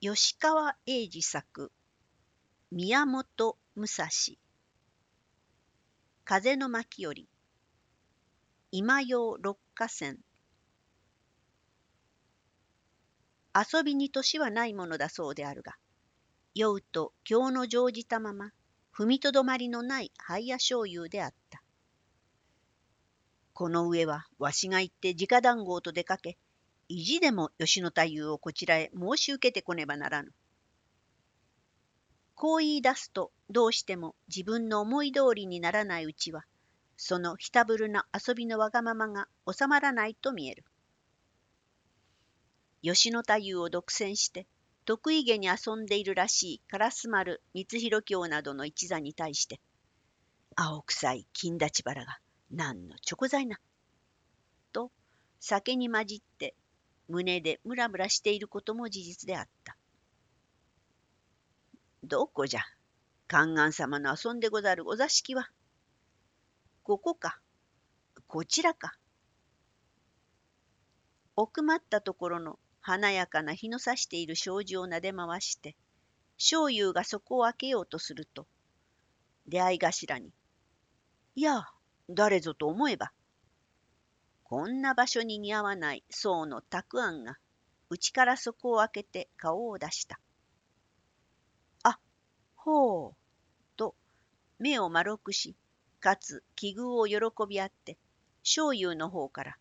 吉川英治作宮本武蔵。風の巻より今用六花線。遊びに年はないものだそうであるが酔うと今日の乗じたまま踏みとどまりのない灰や醤油であった。この上はわしが行って直談合と出かけ意地でも吉野太夫をこちらへ申し受けてこねばならぬ。こう言い出すとどうしても自分の思い通りにならないうちはそのひたぶるな遊びのわがままが収まらないと見える。吉野太夫を独占して得意げに遊んでいるらしい烏丸光弘教などの一座に対して青臭い金立ち腹が何の直罪な。と酒に混じって胸でムラムラしていることも事実であった。どこじゃ、観願様の遊んでござるお座敷は？ここか、こちらか？奥まったところの華やかな日の差している障子をなで回して、醤油がそこを開けようとすると、出会い頭に、いや、誰ぞと思えば、こんな場所に似合わない宋のたくあんが、内から底を開けて顔を出した。あ、ほう、と、目を丸くし、かつ奇遇を喜び合って、醤油の方から、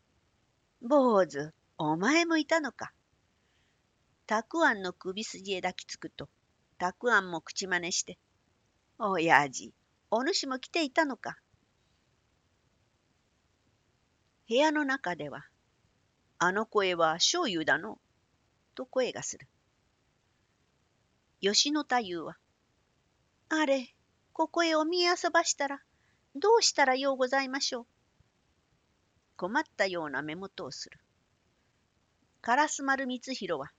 坊主、お前もいたのか。たくあんの首筋へ抱きつくと、たくあんも口真似して、おやじ、お主も来ていたのか。部屋の中では、あの声は醤油だの、と声がする。吉野太夫は、あれ、ここへお見え遊ばしたら、どうしたらようございましょう？困ったような目元をする。烏丸光弘は、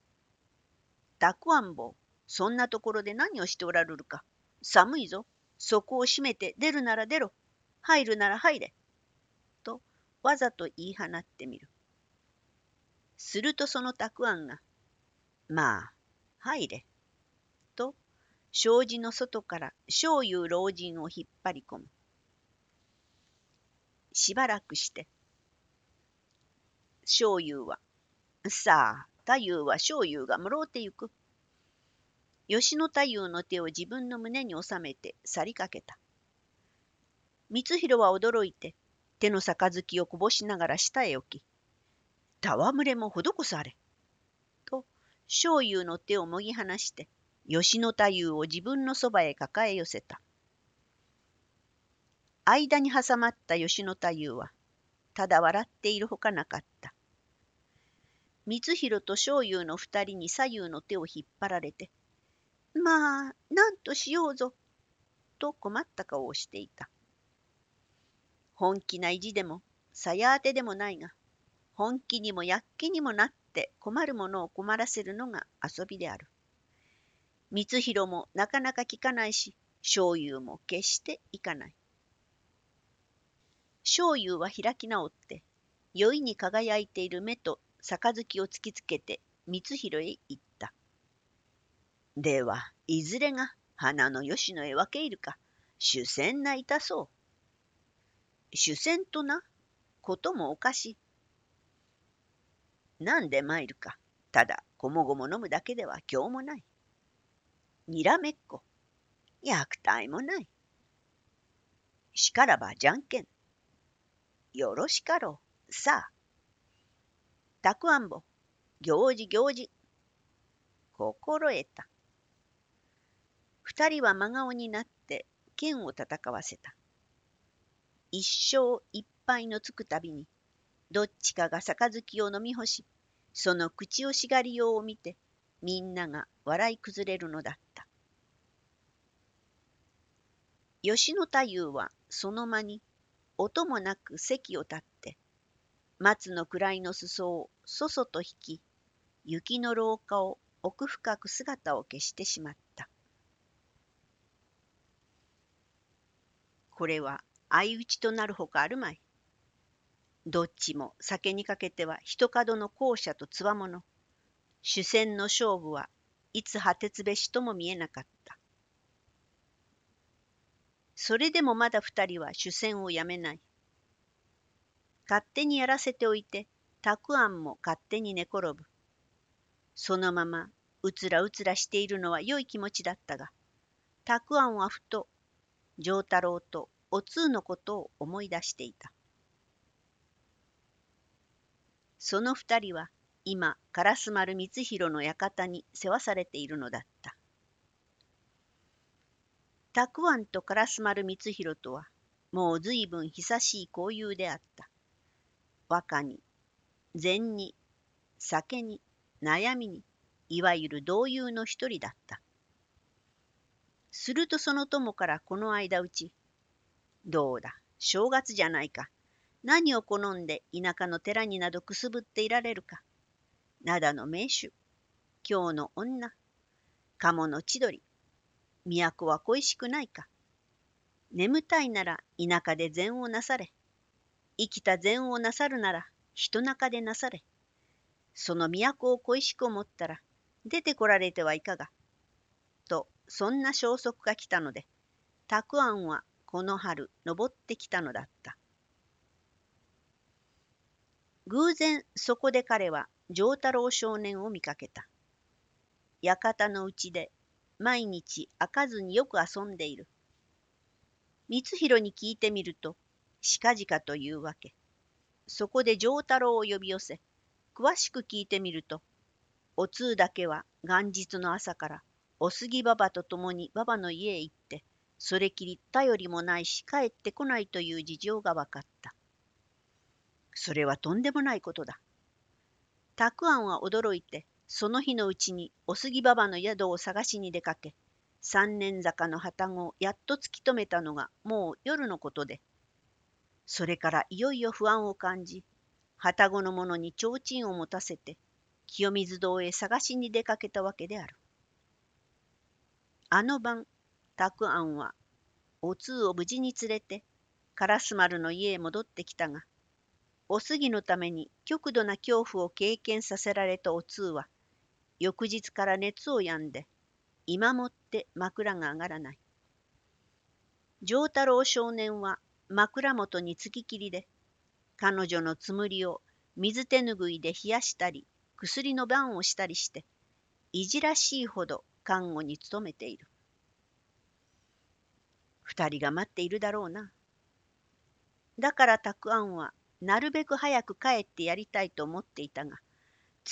たくあん坊、そんなところで何をしておられるか？寒いぞ。そこを閉めて出るなら出ろ。入るなら入れ。わざと言い放ってみる。するとそのたくあんが、まあ、入れ。と、障子の外から醤油老人を引っ張り込む。しばらくして、醤油は、さあ、太夫は醤油がもろうてゆく。吉野太夫の手を自分の胸に収めて去りかけた。光弘は驚いて、手の杯をこぼしながら下へ置き、戯れも施され。と、醤油の手をもぎ離して、吉野太夫を自分のそばへ抱え寄せた。間に挟まった吉野太夫は、ただ笑っているほかなかった。光弘と醤油の二人に左右の手を引っ張られて、まあ、なんとしようぞ、と困った顔をしていた。本気な意地でも、さや当てでもないが、本気にもやっけにもなって困る者を困らせるのが遊びである。光弘もなかなか聞かないし、醤油も決していかない。醤油は開き直って、酔いに輝いている目と杯を突きつけて光弘へ言った。では、いずれが花の吉野へ分け入るか、主戦ないたそう。主戦とな、こともおかしい。なんで参るか、ただ、こもごも飲むだけでは今日もない。にらめっこ、虐待もない。しからばじゃんけん。よろしかろう、さあ。たくあんぼ、行事行事。心得た。二人は真顔になって剣を戦わせた。一生一杯のつくたびに、どっちかが杯を飲み干し、その口をしがりようを見て、みんなが笑い崩れるのだった。吉野太夫はその間に音もなく席を立って松の位の裾をそそと引き雪の廊下を奥深く姿を消してしまったこれは相打ちとなるほかあるまい。どっちも酒にかけては一角の校舎とつわもの。主戦の勝負はいつ果てつべしとも見えなかった。それでもまだ二人は主戦をやめない。勝手にやらせておいて、たくあんも勝手に寝転ぶ。そのままうつらうつらしているのは良い気持ちだったが、たくあんはふと、丈太郎とお通のことを思い出していた。その二人は今、烏丸光弘の館に世話されているのだった。たくあんと烏丸光弘とは、もう随分久しい交友であった。和歌に、禅に、酒に、悩みに、いわゆる同友の一人だった。するとその友からこの間うち、どうだ、正月じゃないか。何を好んで田舎の寺になどくすぶっていられるか？灘の名手、京の女、鴨の千鳥、都は恋しくないか？眠たいなら田舎で禅をなされ。生きた禅をなさるなら人中でなされ。その都を恋しく思ったら出てこられてはいかが？と、そんな消息が来たので、たくあんはこの春登ってきたのだった。偶然そこで彼は丈太郎少年を見かけた。館のうちで毎日開かずによく遊んでいる。光弘に聞いてみると、しかじかというわけ。そこで丈太郎を呼び寄せ、詳しく聞いてみると、お通だけは元日の朝からお杉ばばと共にばばの家へ行っ、それきり頼りもないし帰ってこないという事情が分かった。それはとんでもないことだ。たくあんは驚いて、その日のうちにお杉ばばの宿を探しに出かけ、三年坂の旅籠をやっと突き止めたのがもう夜のことで、それからいよいよ不安を感じ、旅籠の者に提灯を持たせて、清水堂へ探しに出かけたわけである。あの晩、たくあんは、お通を無事に連れて、烏丸の家へ戻ってきたが、お杉のために極度な恐怖を経験させられたお通は、翌日から熱を病んで、今もって枕が上がらない。丈太郎少年は枕元につききりで、彼女のつむりを水手ぬぐいで冷やしたり、薬の番をしたりして、いじらしいほど看護に努めている。二人が待っているだろうな。だからたくあんはなるべく早く帰ってやりたいと思っていたが、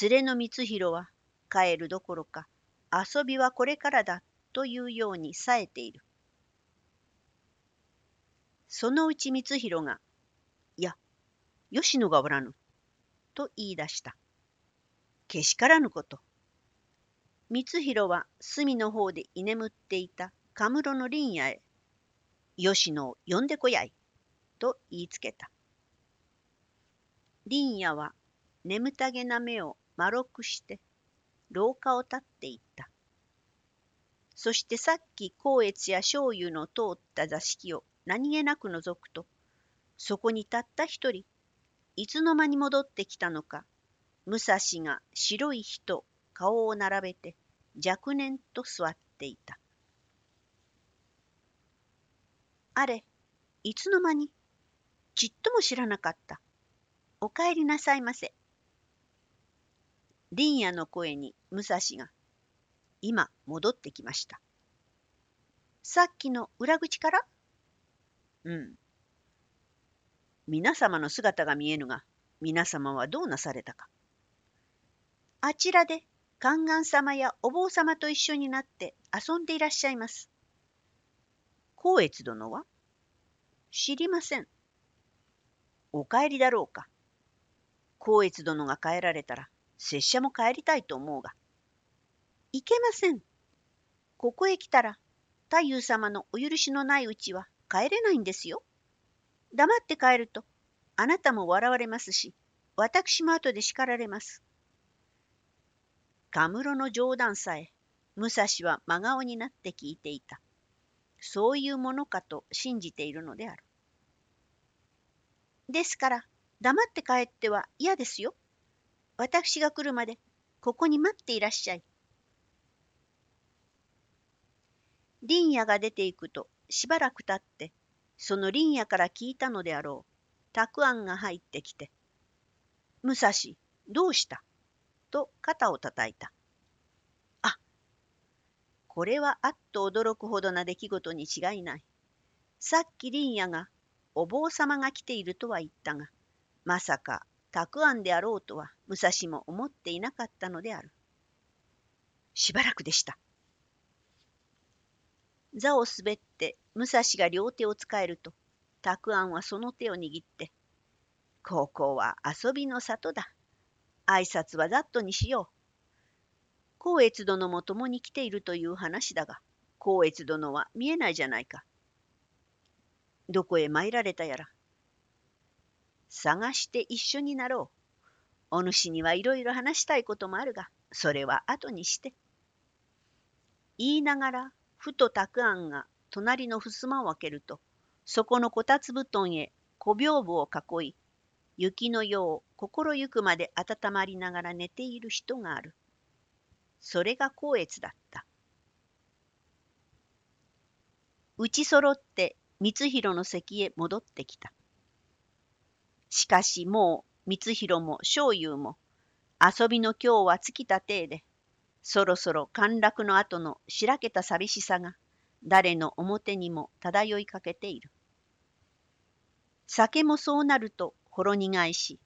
連れの光弘は帰るどころか遊びはこれからだというように冴えている。そのうち光弘が、いや、吉野がおらぬ、と言い出した。けしからぬこと。光弘は隅の方で居眠っていたカムロの林野へ、吉野を呼んでこやい、と言いつけた。林野は眠たげな目を丸くして廊下を立っていった。そしてさっき光悦や醤油の通った座敷を何気なく覗くと、そこにたった一人、いつの間に戻ってきたのか、武蔵が白い火と顔を並べて若年と座っていた。あれ、いつの間に、ちっとも知らなかった。お帰りなさいませ。林野の声に武蔵が、今戻ってきました。さっきの裏口から？うん。皆様の姿が見えぬが、皆様はどうなされたか。あちらで観願様やお坊様と一緒になって遊んでいらっしゃいます。光悦殿は？知りません。お帰りだろうか。光悦殿が帰られたら、拙者も帰りたいと思うが。いけません。ここへ来たら、太夫様のお許しのないうちは帰れないんですよ。黙って帰ると、あなたも笑われますし、私も後で叱られます。カムロの冗談さえ、武蔵は真顔になって聞いていた。そういうものかと信じているのである。ですから、黙って帰っては嫌ですよ。私が来るまで、ここに待っていらっしゃい。林野が出ていくとしばらく経ってその林野から聞いたのであろうたくあんが入ってきて「武蔵どうした?」と肩をたたいた。これはあっと驚くほどな出来事に違いない。さっき林野がお坊様が来ているとは言ったがまさかたくあんであろうとは武蔵も思っていなかったのである。しばらくでした。座を滑って武蔵が両手を使えると、たくあんはその手を握って、ここは遊びの里だ。挨拶はざっとにしよう。光悦殿も共に来ているという話だが、光悦殿は見えないじゃないか。どこへ参られたやら。探して一緒になろう。お主にはいろいろ話したいこともあるが、それは後にして。言いながら、ふとたくあんが隣の襖を開けると、そこのこたつ布団へ小屏風を囲い、雪のよう心ゆくまで温まりながら寝ている人がある。それが光悦だった。打ちそろって光弘の席へ戻ってきた。しかしもう光弘も正雄も遊びの今日は尽きた体でそろそろ陥落の後のしらけた寂しさが誰の表にも漂いかけている。酒もそうなるとほろ苦いし、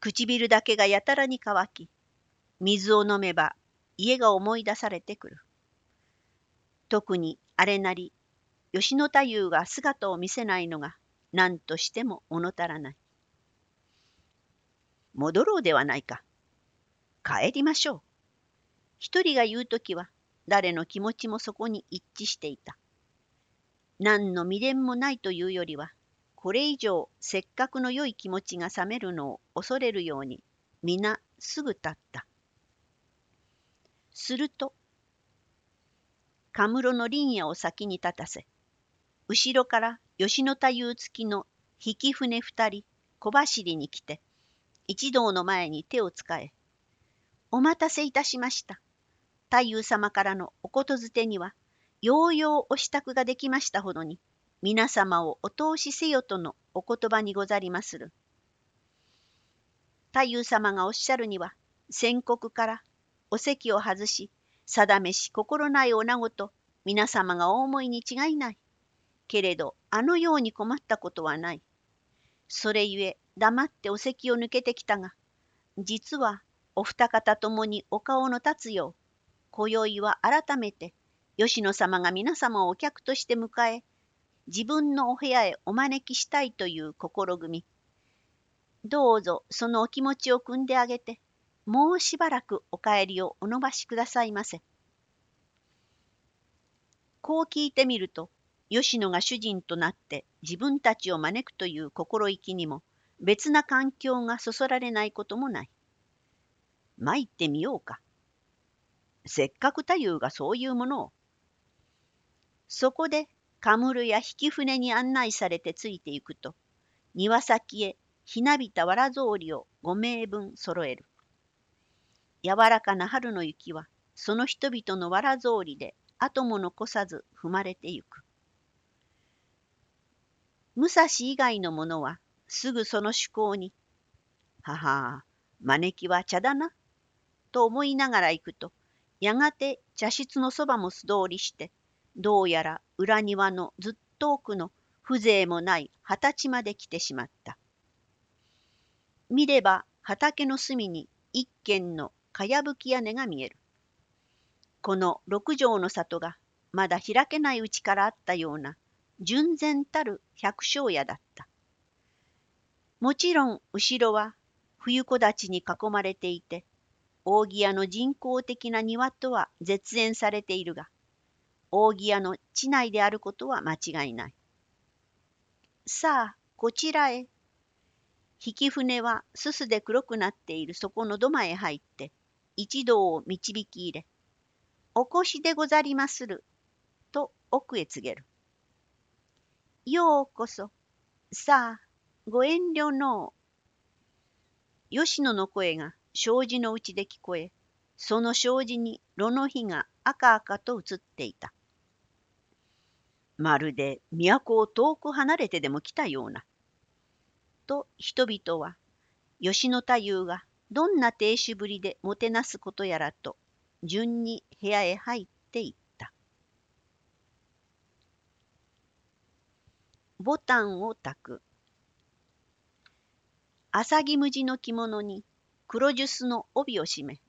唇だけがやたらに乾き、水を飲めば家が思い出されてくる。特にあれなり、吉野太夫が姿を見せないのが何としても物足らない。戻ろうではないか。帰りましょう。一人が言うときは誰の気持ちもそこに一致していた。何の未練もないというよりは、これ以上せっかくの良い気持ちが冷めるのを恐れるように、皆すぐ立った。すると、カムロの林野を先に立たせ、後ろから吉野太夫付きの引き船二人小走りに来て、一同の前に手をつかえ、お待たせいたしました。太夫様からのおことづてには、ようようお支度ができましたほどに、皆様をお通しせよとのお言葉にござりまする。太夫様がおっしゃるには、宣告からお席を外し、定めし心ない女子と皆様がお思いに違いない。けれど、あのように困ったことはない。それゆえ、黙ってお席を抜けてきたが、実はお二方ともにお顔の立つよう、今宵は改めて吉野様が皆様をお客として迎え、自分のお部屋へお招きしたいという心組み。どうぞそのお気持ちを汲んであげて、もうしばらくお帰りをお延ばしくださいませ。こう聞いてみると、吉野が主人となって自分たちを招くという心意気にも別な環境がそそられないこともない。参ってみようか。せっかく太夫がそういうものを。そこでカムルや引き船に案内されてついていくと、庭先へひなびたわら草履を五名分揃える。柔らかな春の雪は、その人々のわら草履で後も残さず踏まれてゆく。武蔵以外の者は、すぐその趣向に、はは招きは茶だな、と思いながら行くと、やがて茶室のそばも素通りして、どうやら裏庭のずっと奥の風情もない畑まで来てしまった。見れば畑の隅に一軒のかやぶき屋根が見える。この六畳の里がまだ開けないうちからあったような純然たる百姓家だった。もちろん後ろは冬木立に囲まれていて、扇屋の人工的な庭とは絶縁されているが、扇屋の地内であることは間違いない。さあ、こちらへ。引き船はすすで黒くなっているそこの土間へ入って、一同を導き入れ、お越しでござりまする、と奥へ告げる。ようこそ。さあ、ご遠慮のう。吉野の声が障子のうちで聞こえ、その障子に炉の火が赤々と映っていた。まるで都を遠く離れてでも来たような。と人々は吉野太夫がどんな亭主ぶりでもてなすことやらと順に部屋へ入っていった。ボタンを炊く。浅木無地の着物に黒ジュスの帯を締め、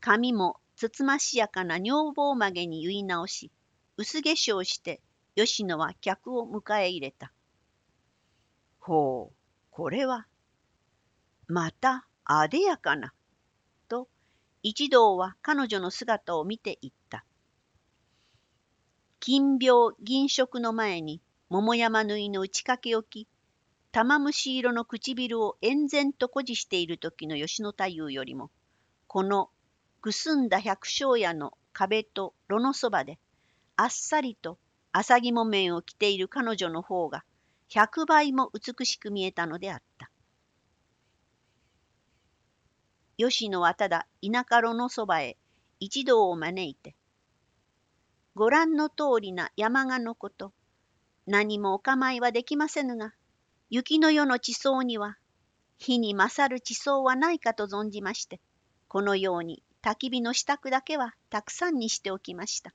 髪もつつましやかな女房曲げに結い直し、薄化粧して吉野は客を迎え入れた。ほう、これは、またあでやかな、と一同は彼女の姿を見ていった。金病銀色の前に桃山縫いの打ち掛け置き、玉虫色の唇を延然と誇示している時の吉野太夫よりも、このくすんだ百姓屋の壁と炉のそばで、あっさりと浅木木綿を着ている彼女の方が百倍も美しく見えたのであった。吉野はただ田舎炉のそばへ一同を招いて、ご覧の通りな山鹿のこと、何もお構いはできませぬが、雪の夜の地層には、火に勝る地層はないかと存じまして、このように焚き火の支度だけはたくさんにしておきました。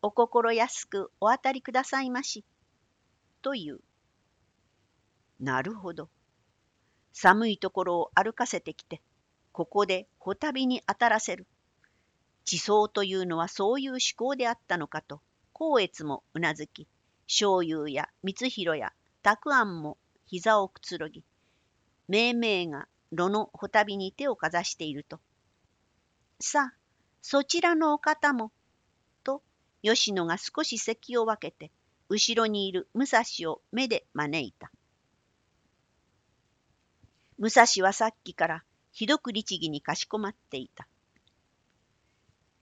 お心安くお当たりくださいまし。という。なるほど。寒いところを歩かせてきて、ここでほたびに当たらせる。地層というのはそういう思考であったのかと、光悦もうなずき、醤油や光弘やたくあんも膝をくつろぎ、命名が炉のほたびに手をかざしていると、さあ、そちらのお方も、と吉野が少し席を分けて、後ろにいる武蔵を目で招いた。武蔵はさっきからひどく律儀にかしこまっていた。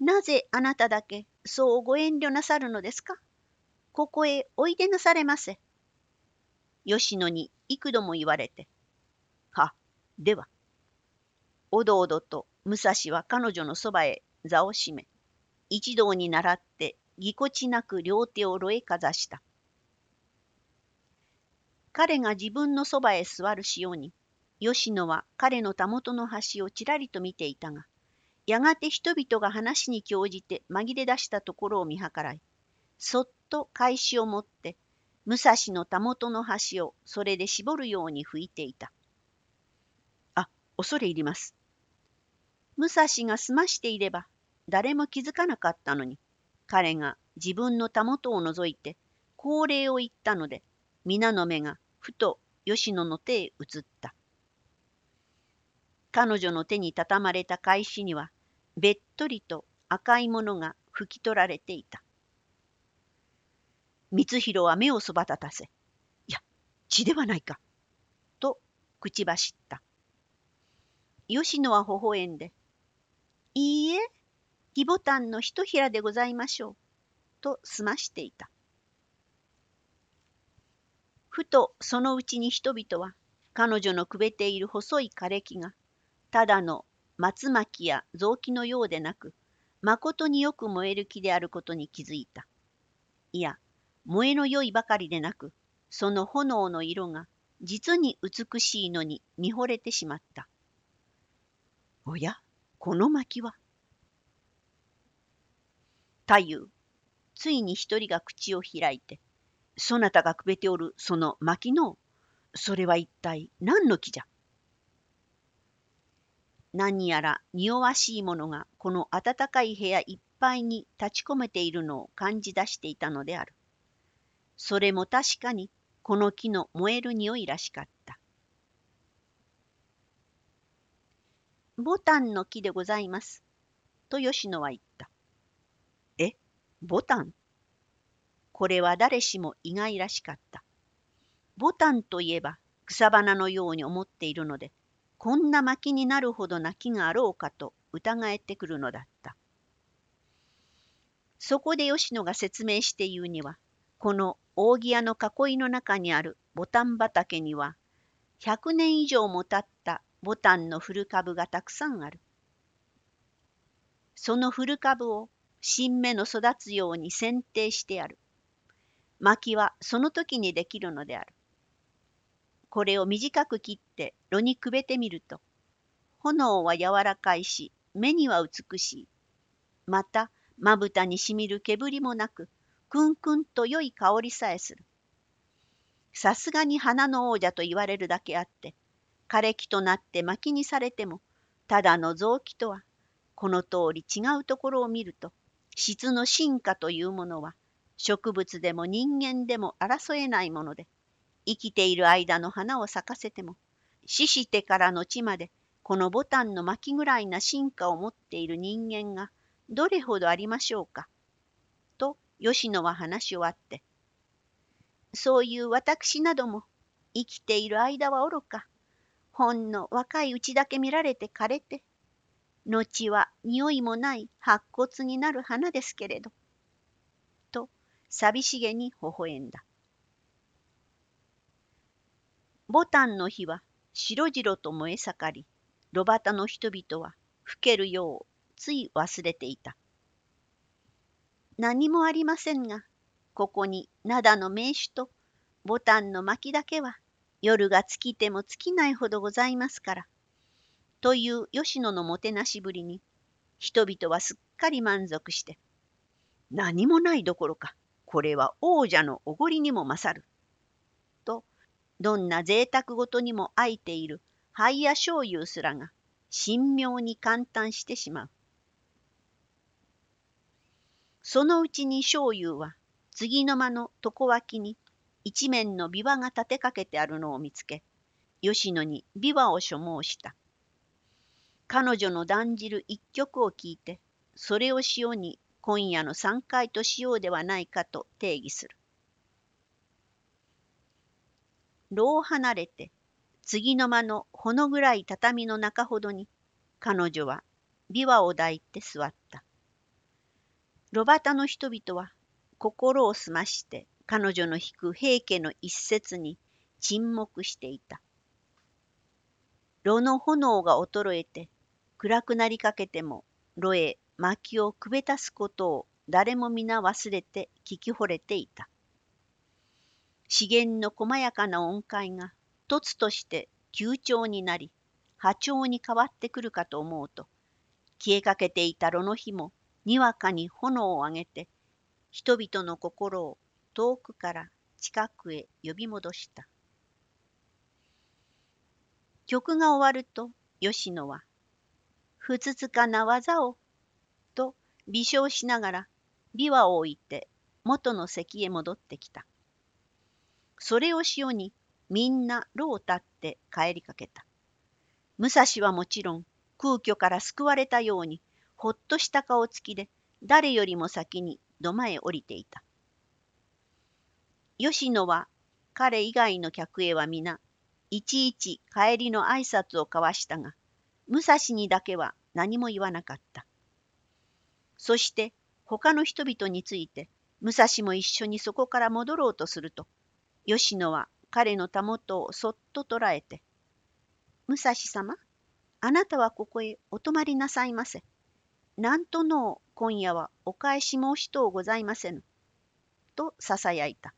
なぜあなただけそうご遠慮なさるのですか？ここへおいでなされませ。吉野に幾度も言われて。は、では。おどおどと武蔵は彼女のそばへ座を閉め、一同に倣ってぎこちなく両手を炉へかざした。彼が自分のそばへ座るしように、吉野は彼のたもとの端をちらりと見ていたが、やがて人々が話に興じて紛れ出したところを見計らい、そっと返しを持って武蔵のたもとの端をそれで絞るように拭いていた。あ、恐れ入ります。武蔵が済ましていれば誰も気づかなかったのに、彼が自分のたもとを除いて高齢を言ったので、皆の目がふと吉野の手へ移った。彼女の手に畳まれた返しには、べっとりと赤いものが拭き取られていた。光弘は目をそば立たせ、いや、血ではないか、と口走った。吉野は微笑んで、いいえ、火ボタンの一ひらでございましょう、と済ましていた。ふとそのうちに人々は、彼女のくべている細い枯れ木が、ただの松巻や雑木のようでなく、まことによく燃える木であることに気づいた。いや、燃えの良いばかりでなく、その炎の色が実に美しいのに見惚れてしまった。おや、この薪は？太夫、ついに一人が口を開いて、そなたがくべておるその薪の、それは一体何の木じゃ？何やら匂わしいものがこの暖かい部屋いっぱいに立ち込めているのを感じ出していたのである。それも確かにこの木の燃える匂いらしかった。ボタンの木でございます。と吉野は言った。え、ボタン？これは誰しも意外らしかった。ボタンといえば草花のように思っているので、こんな薪になるほどな木があろうかと疑えてくるのだった。そこで吉野が説明して言うには、この扇屋の囲いの中にあるボタン畑には、100年以上も経ったボタンの古株がたくさんある。その古株を新芽の育つように剪定してある。薪はその時にできるのである。これを短く切って炉にくべてみると、炎は柔らかいし、目には美しい。また、まぶたにしみる煙もなく、くんくんと良い香りさえする。さすがに花の王者と言われるだけあって、枯れ木となって薪にされても、ただの臓器とは、この通り違うところを見ると、質の進化というものは、植物でも人間でも争えないもので、生きている間の花を咲かせても、死してからの地まで、このボタンの巻ぐらいな進化を持っている人間がどれほどありましょうか？と吉野は話し終わって、そういう私なども生きている間はおろか、ほんの若いうちだけ見られて枯れて、後は匂いもない白骨になる花ですけれど、と寂しげに微笑んだ。ボタンの火は白々と燃え盛り、炉端の人々は老けるようつい忘れていた。何もありませんが、ここに灘の名手とボタンの薪だけは夜が尽きても尽きないほどございますから。という吉野のもてなしぶりに、人々はすっかり満足して、何もないどころか、これは王者のおごりにも勝る。どんな贅沢ごとにも空いている灰や醤油すらが神妙に簡単してしまう。そのうちに醤油は次の間の床脇に一面の琵琶が立てかけてあるのを見つけ、吉野に琵琶を所望した。彼女の断じる一曲を聞いて、それを塩に今夜の三回としようではないかと定義する。炉を離れて、次の間のほの暗い畳の中ほどに、彼女は琵琶を抱いて座った。炉端の人々は心を澄まして彼女の弾く平家の一節に沈黙していた。炉の炎が衰えて暗くなりかけても炉へ薪をくべたすことを誰も皆忘れて聞き惚れていた。資源の細やかな音階が突として急調になり波長に変わってくるかと思うと消えかけていた炉の火もにわかに炎を上げて人々の心を遠くから近くへ呼び戻した。曲が終わると吉野は「ふつつかな技を」と微笑しながら琵琶を置いて元の席へ戻ってきた。それを潮にみんな炉を立って帰りかけた。武蔵はもちろん空虚から救われたようにほっとした顔つきで誰よりも先に土間へ降りていた。吉野は彼以外の客へは皆いちいち帰りの挨拶を交わしたが武蔵にだけは何も言わなかった。そして他の人々について武蔵も一緒にそこから戻ろうとすると吉野は彼のたもとをそっと捉えて、武蔵様、あなたはここへお泊まりなさいませ。なんとの今夜はお返し申しとうございませぬ。とささやいた。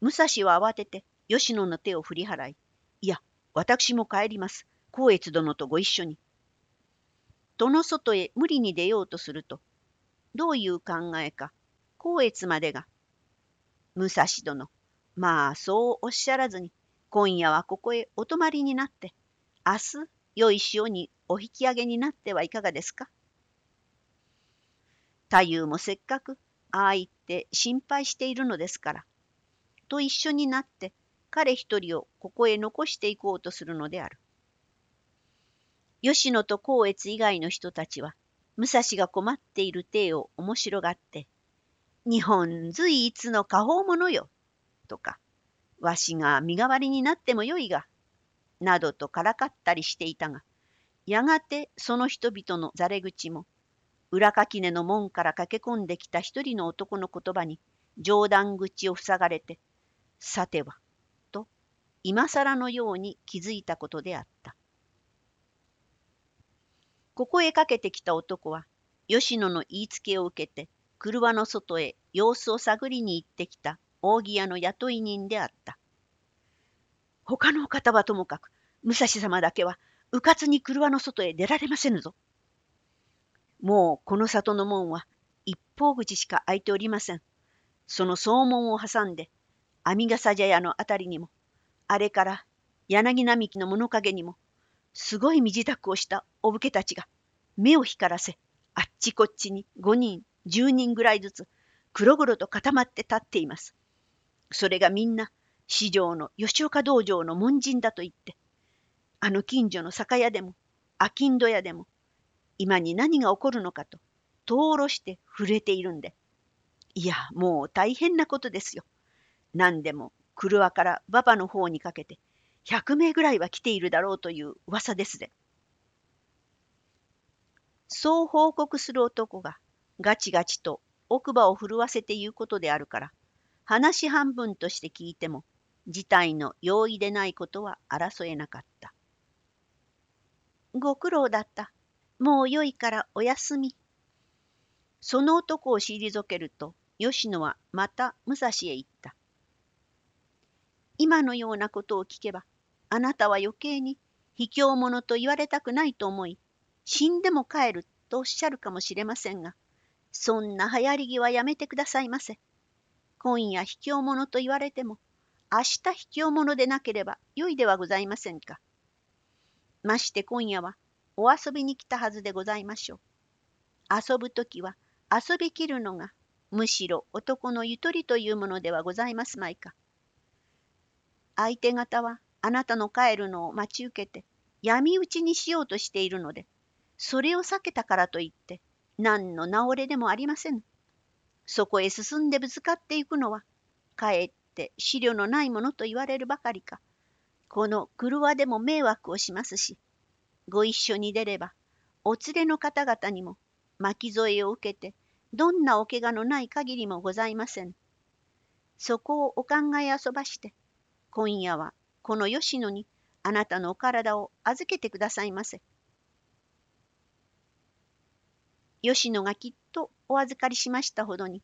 武蔵は慌てて吉野の手を振り払い、いや、私も帰ります。光悦殿とご一緒に。戸の外へ無理に出ようとすると、どういう考えか、光悦までが武蔵殿、まあそうおっしゃらずに、今夜はここへお泊まりになって、明日良い潮にお引き上げになってはいかがですか？太夫もせっかくああ言って心配しているのですから、と一緒になって彼一人をここへ残していこうとするのである。吉野と光悦以外の人たちは、武蔵が困っている体を面白がって、日本随一の下方者よ。とか、わしが身代わりになってもよいが、などとからかったりしていたが、やがてその人々のざれ口も、裏垣根の門から駆け込んできた一人の男の言葉に冗談口を塞がれて、さては、と今更のように気づいたことであった。ここへかけてきた男は、吉野の言いつけを受けて、車の外へ様子を探りに行ってきた扇屋の雇い人であった。他の方はともかく、武蔵様だけは、うかつに車の外へ出られませぬぞ。もうこの里の門は一方口しか開いておりません。その総門を挟んで、阿弥笠茶屋のあたりにも、あれから柳並木の物陰にも、すごい身支度をしたお武家たちが、目を光らせ、あっちこっちに5人、10人ぐらいずつ、黒々と固まって立っています。それがみんな、市場の吉岡道場の門人だと言って、あの近所の酒屋でも、商人屋でも、今に何が起こるのかと、とろして震えているんで。いや、もう大変なことですよ。何でも、車から馬場の方にかけて、100名ぐらいは来ているだろうという噂ですで。そう報告する男が、ガチガチと奥歯を震わせて言うことであるから、話半分として聞いても、事態の容易でないことは争えなかった。ご苦労だった。もうよいからお休み。その男を退けると、吉野はまた武蔵へ行った。今のようなことを聞けば、あなたは余計に卑怯者と言われたくないと思い、死んでも帰るとおっしゃるかもしれませんが、そんな流行り気はやめてくださいませ。今夜卑怯者と言われても、明日卑怯者でなければよいではございませんか。まして今夜はお遊びに来たはずでございましょう。遊ぶときは遊びきるのがむしろ男のゆとりというものではございますまいか。相手方はあなたの帰るのを待ち受けて闇討ちにしようとしているので、それを避けたからといって、何の直れでもありません。そこへ進んでぶつかっていくのは、かえって資料のないものと言われるばかりか、この車でも迷惑をしますし、ご一緒に出れば、お連れの方々にも巻き添えを受けて、どんなお怪我のない限りもございません。そこをお考え遊ばして、今夜はこの吉野にあなたのお体を預けてくださいませ。吉野がきっとお預かりしましたほどに、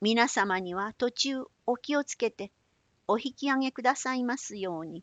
皆様には途中お気をつけてお引き上げくださいますように。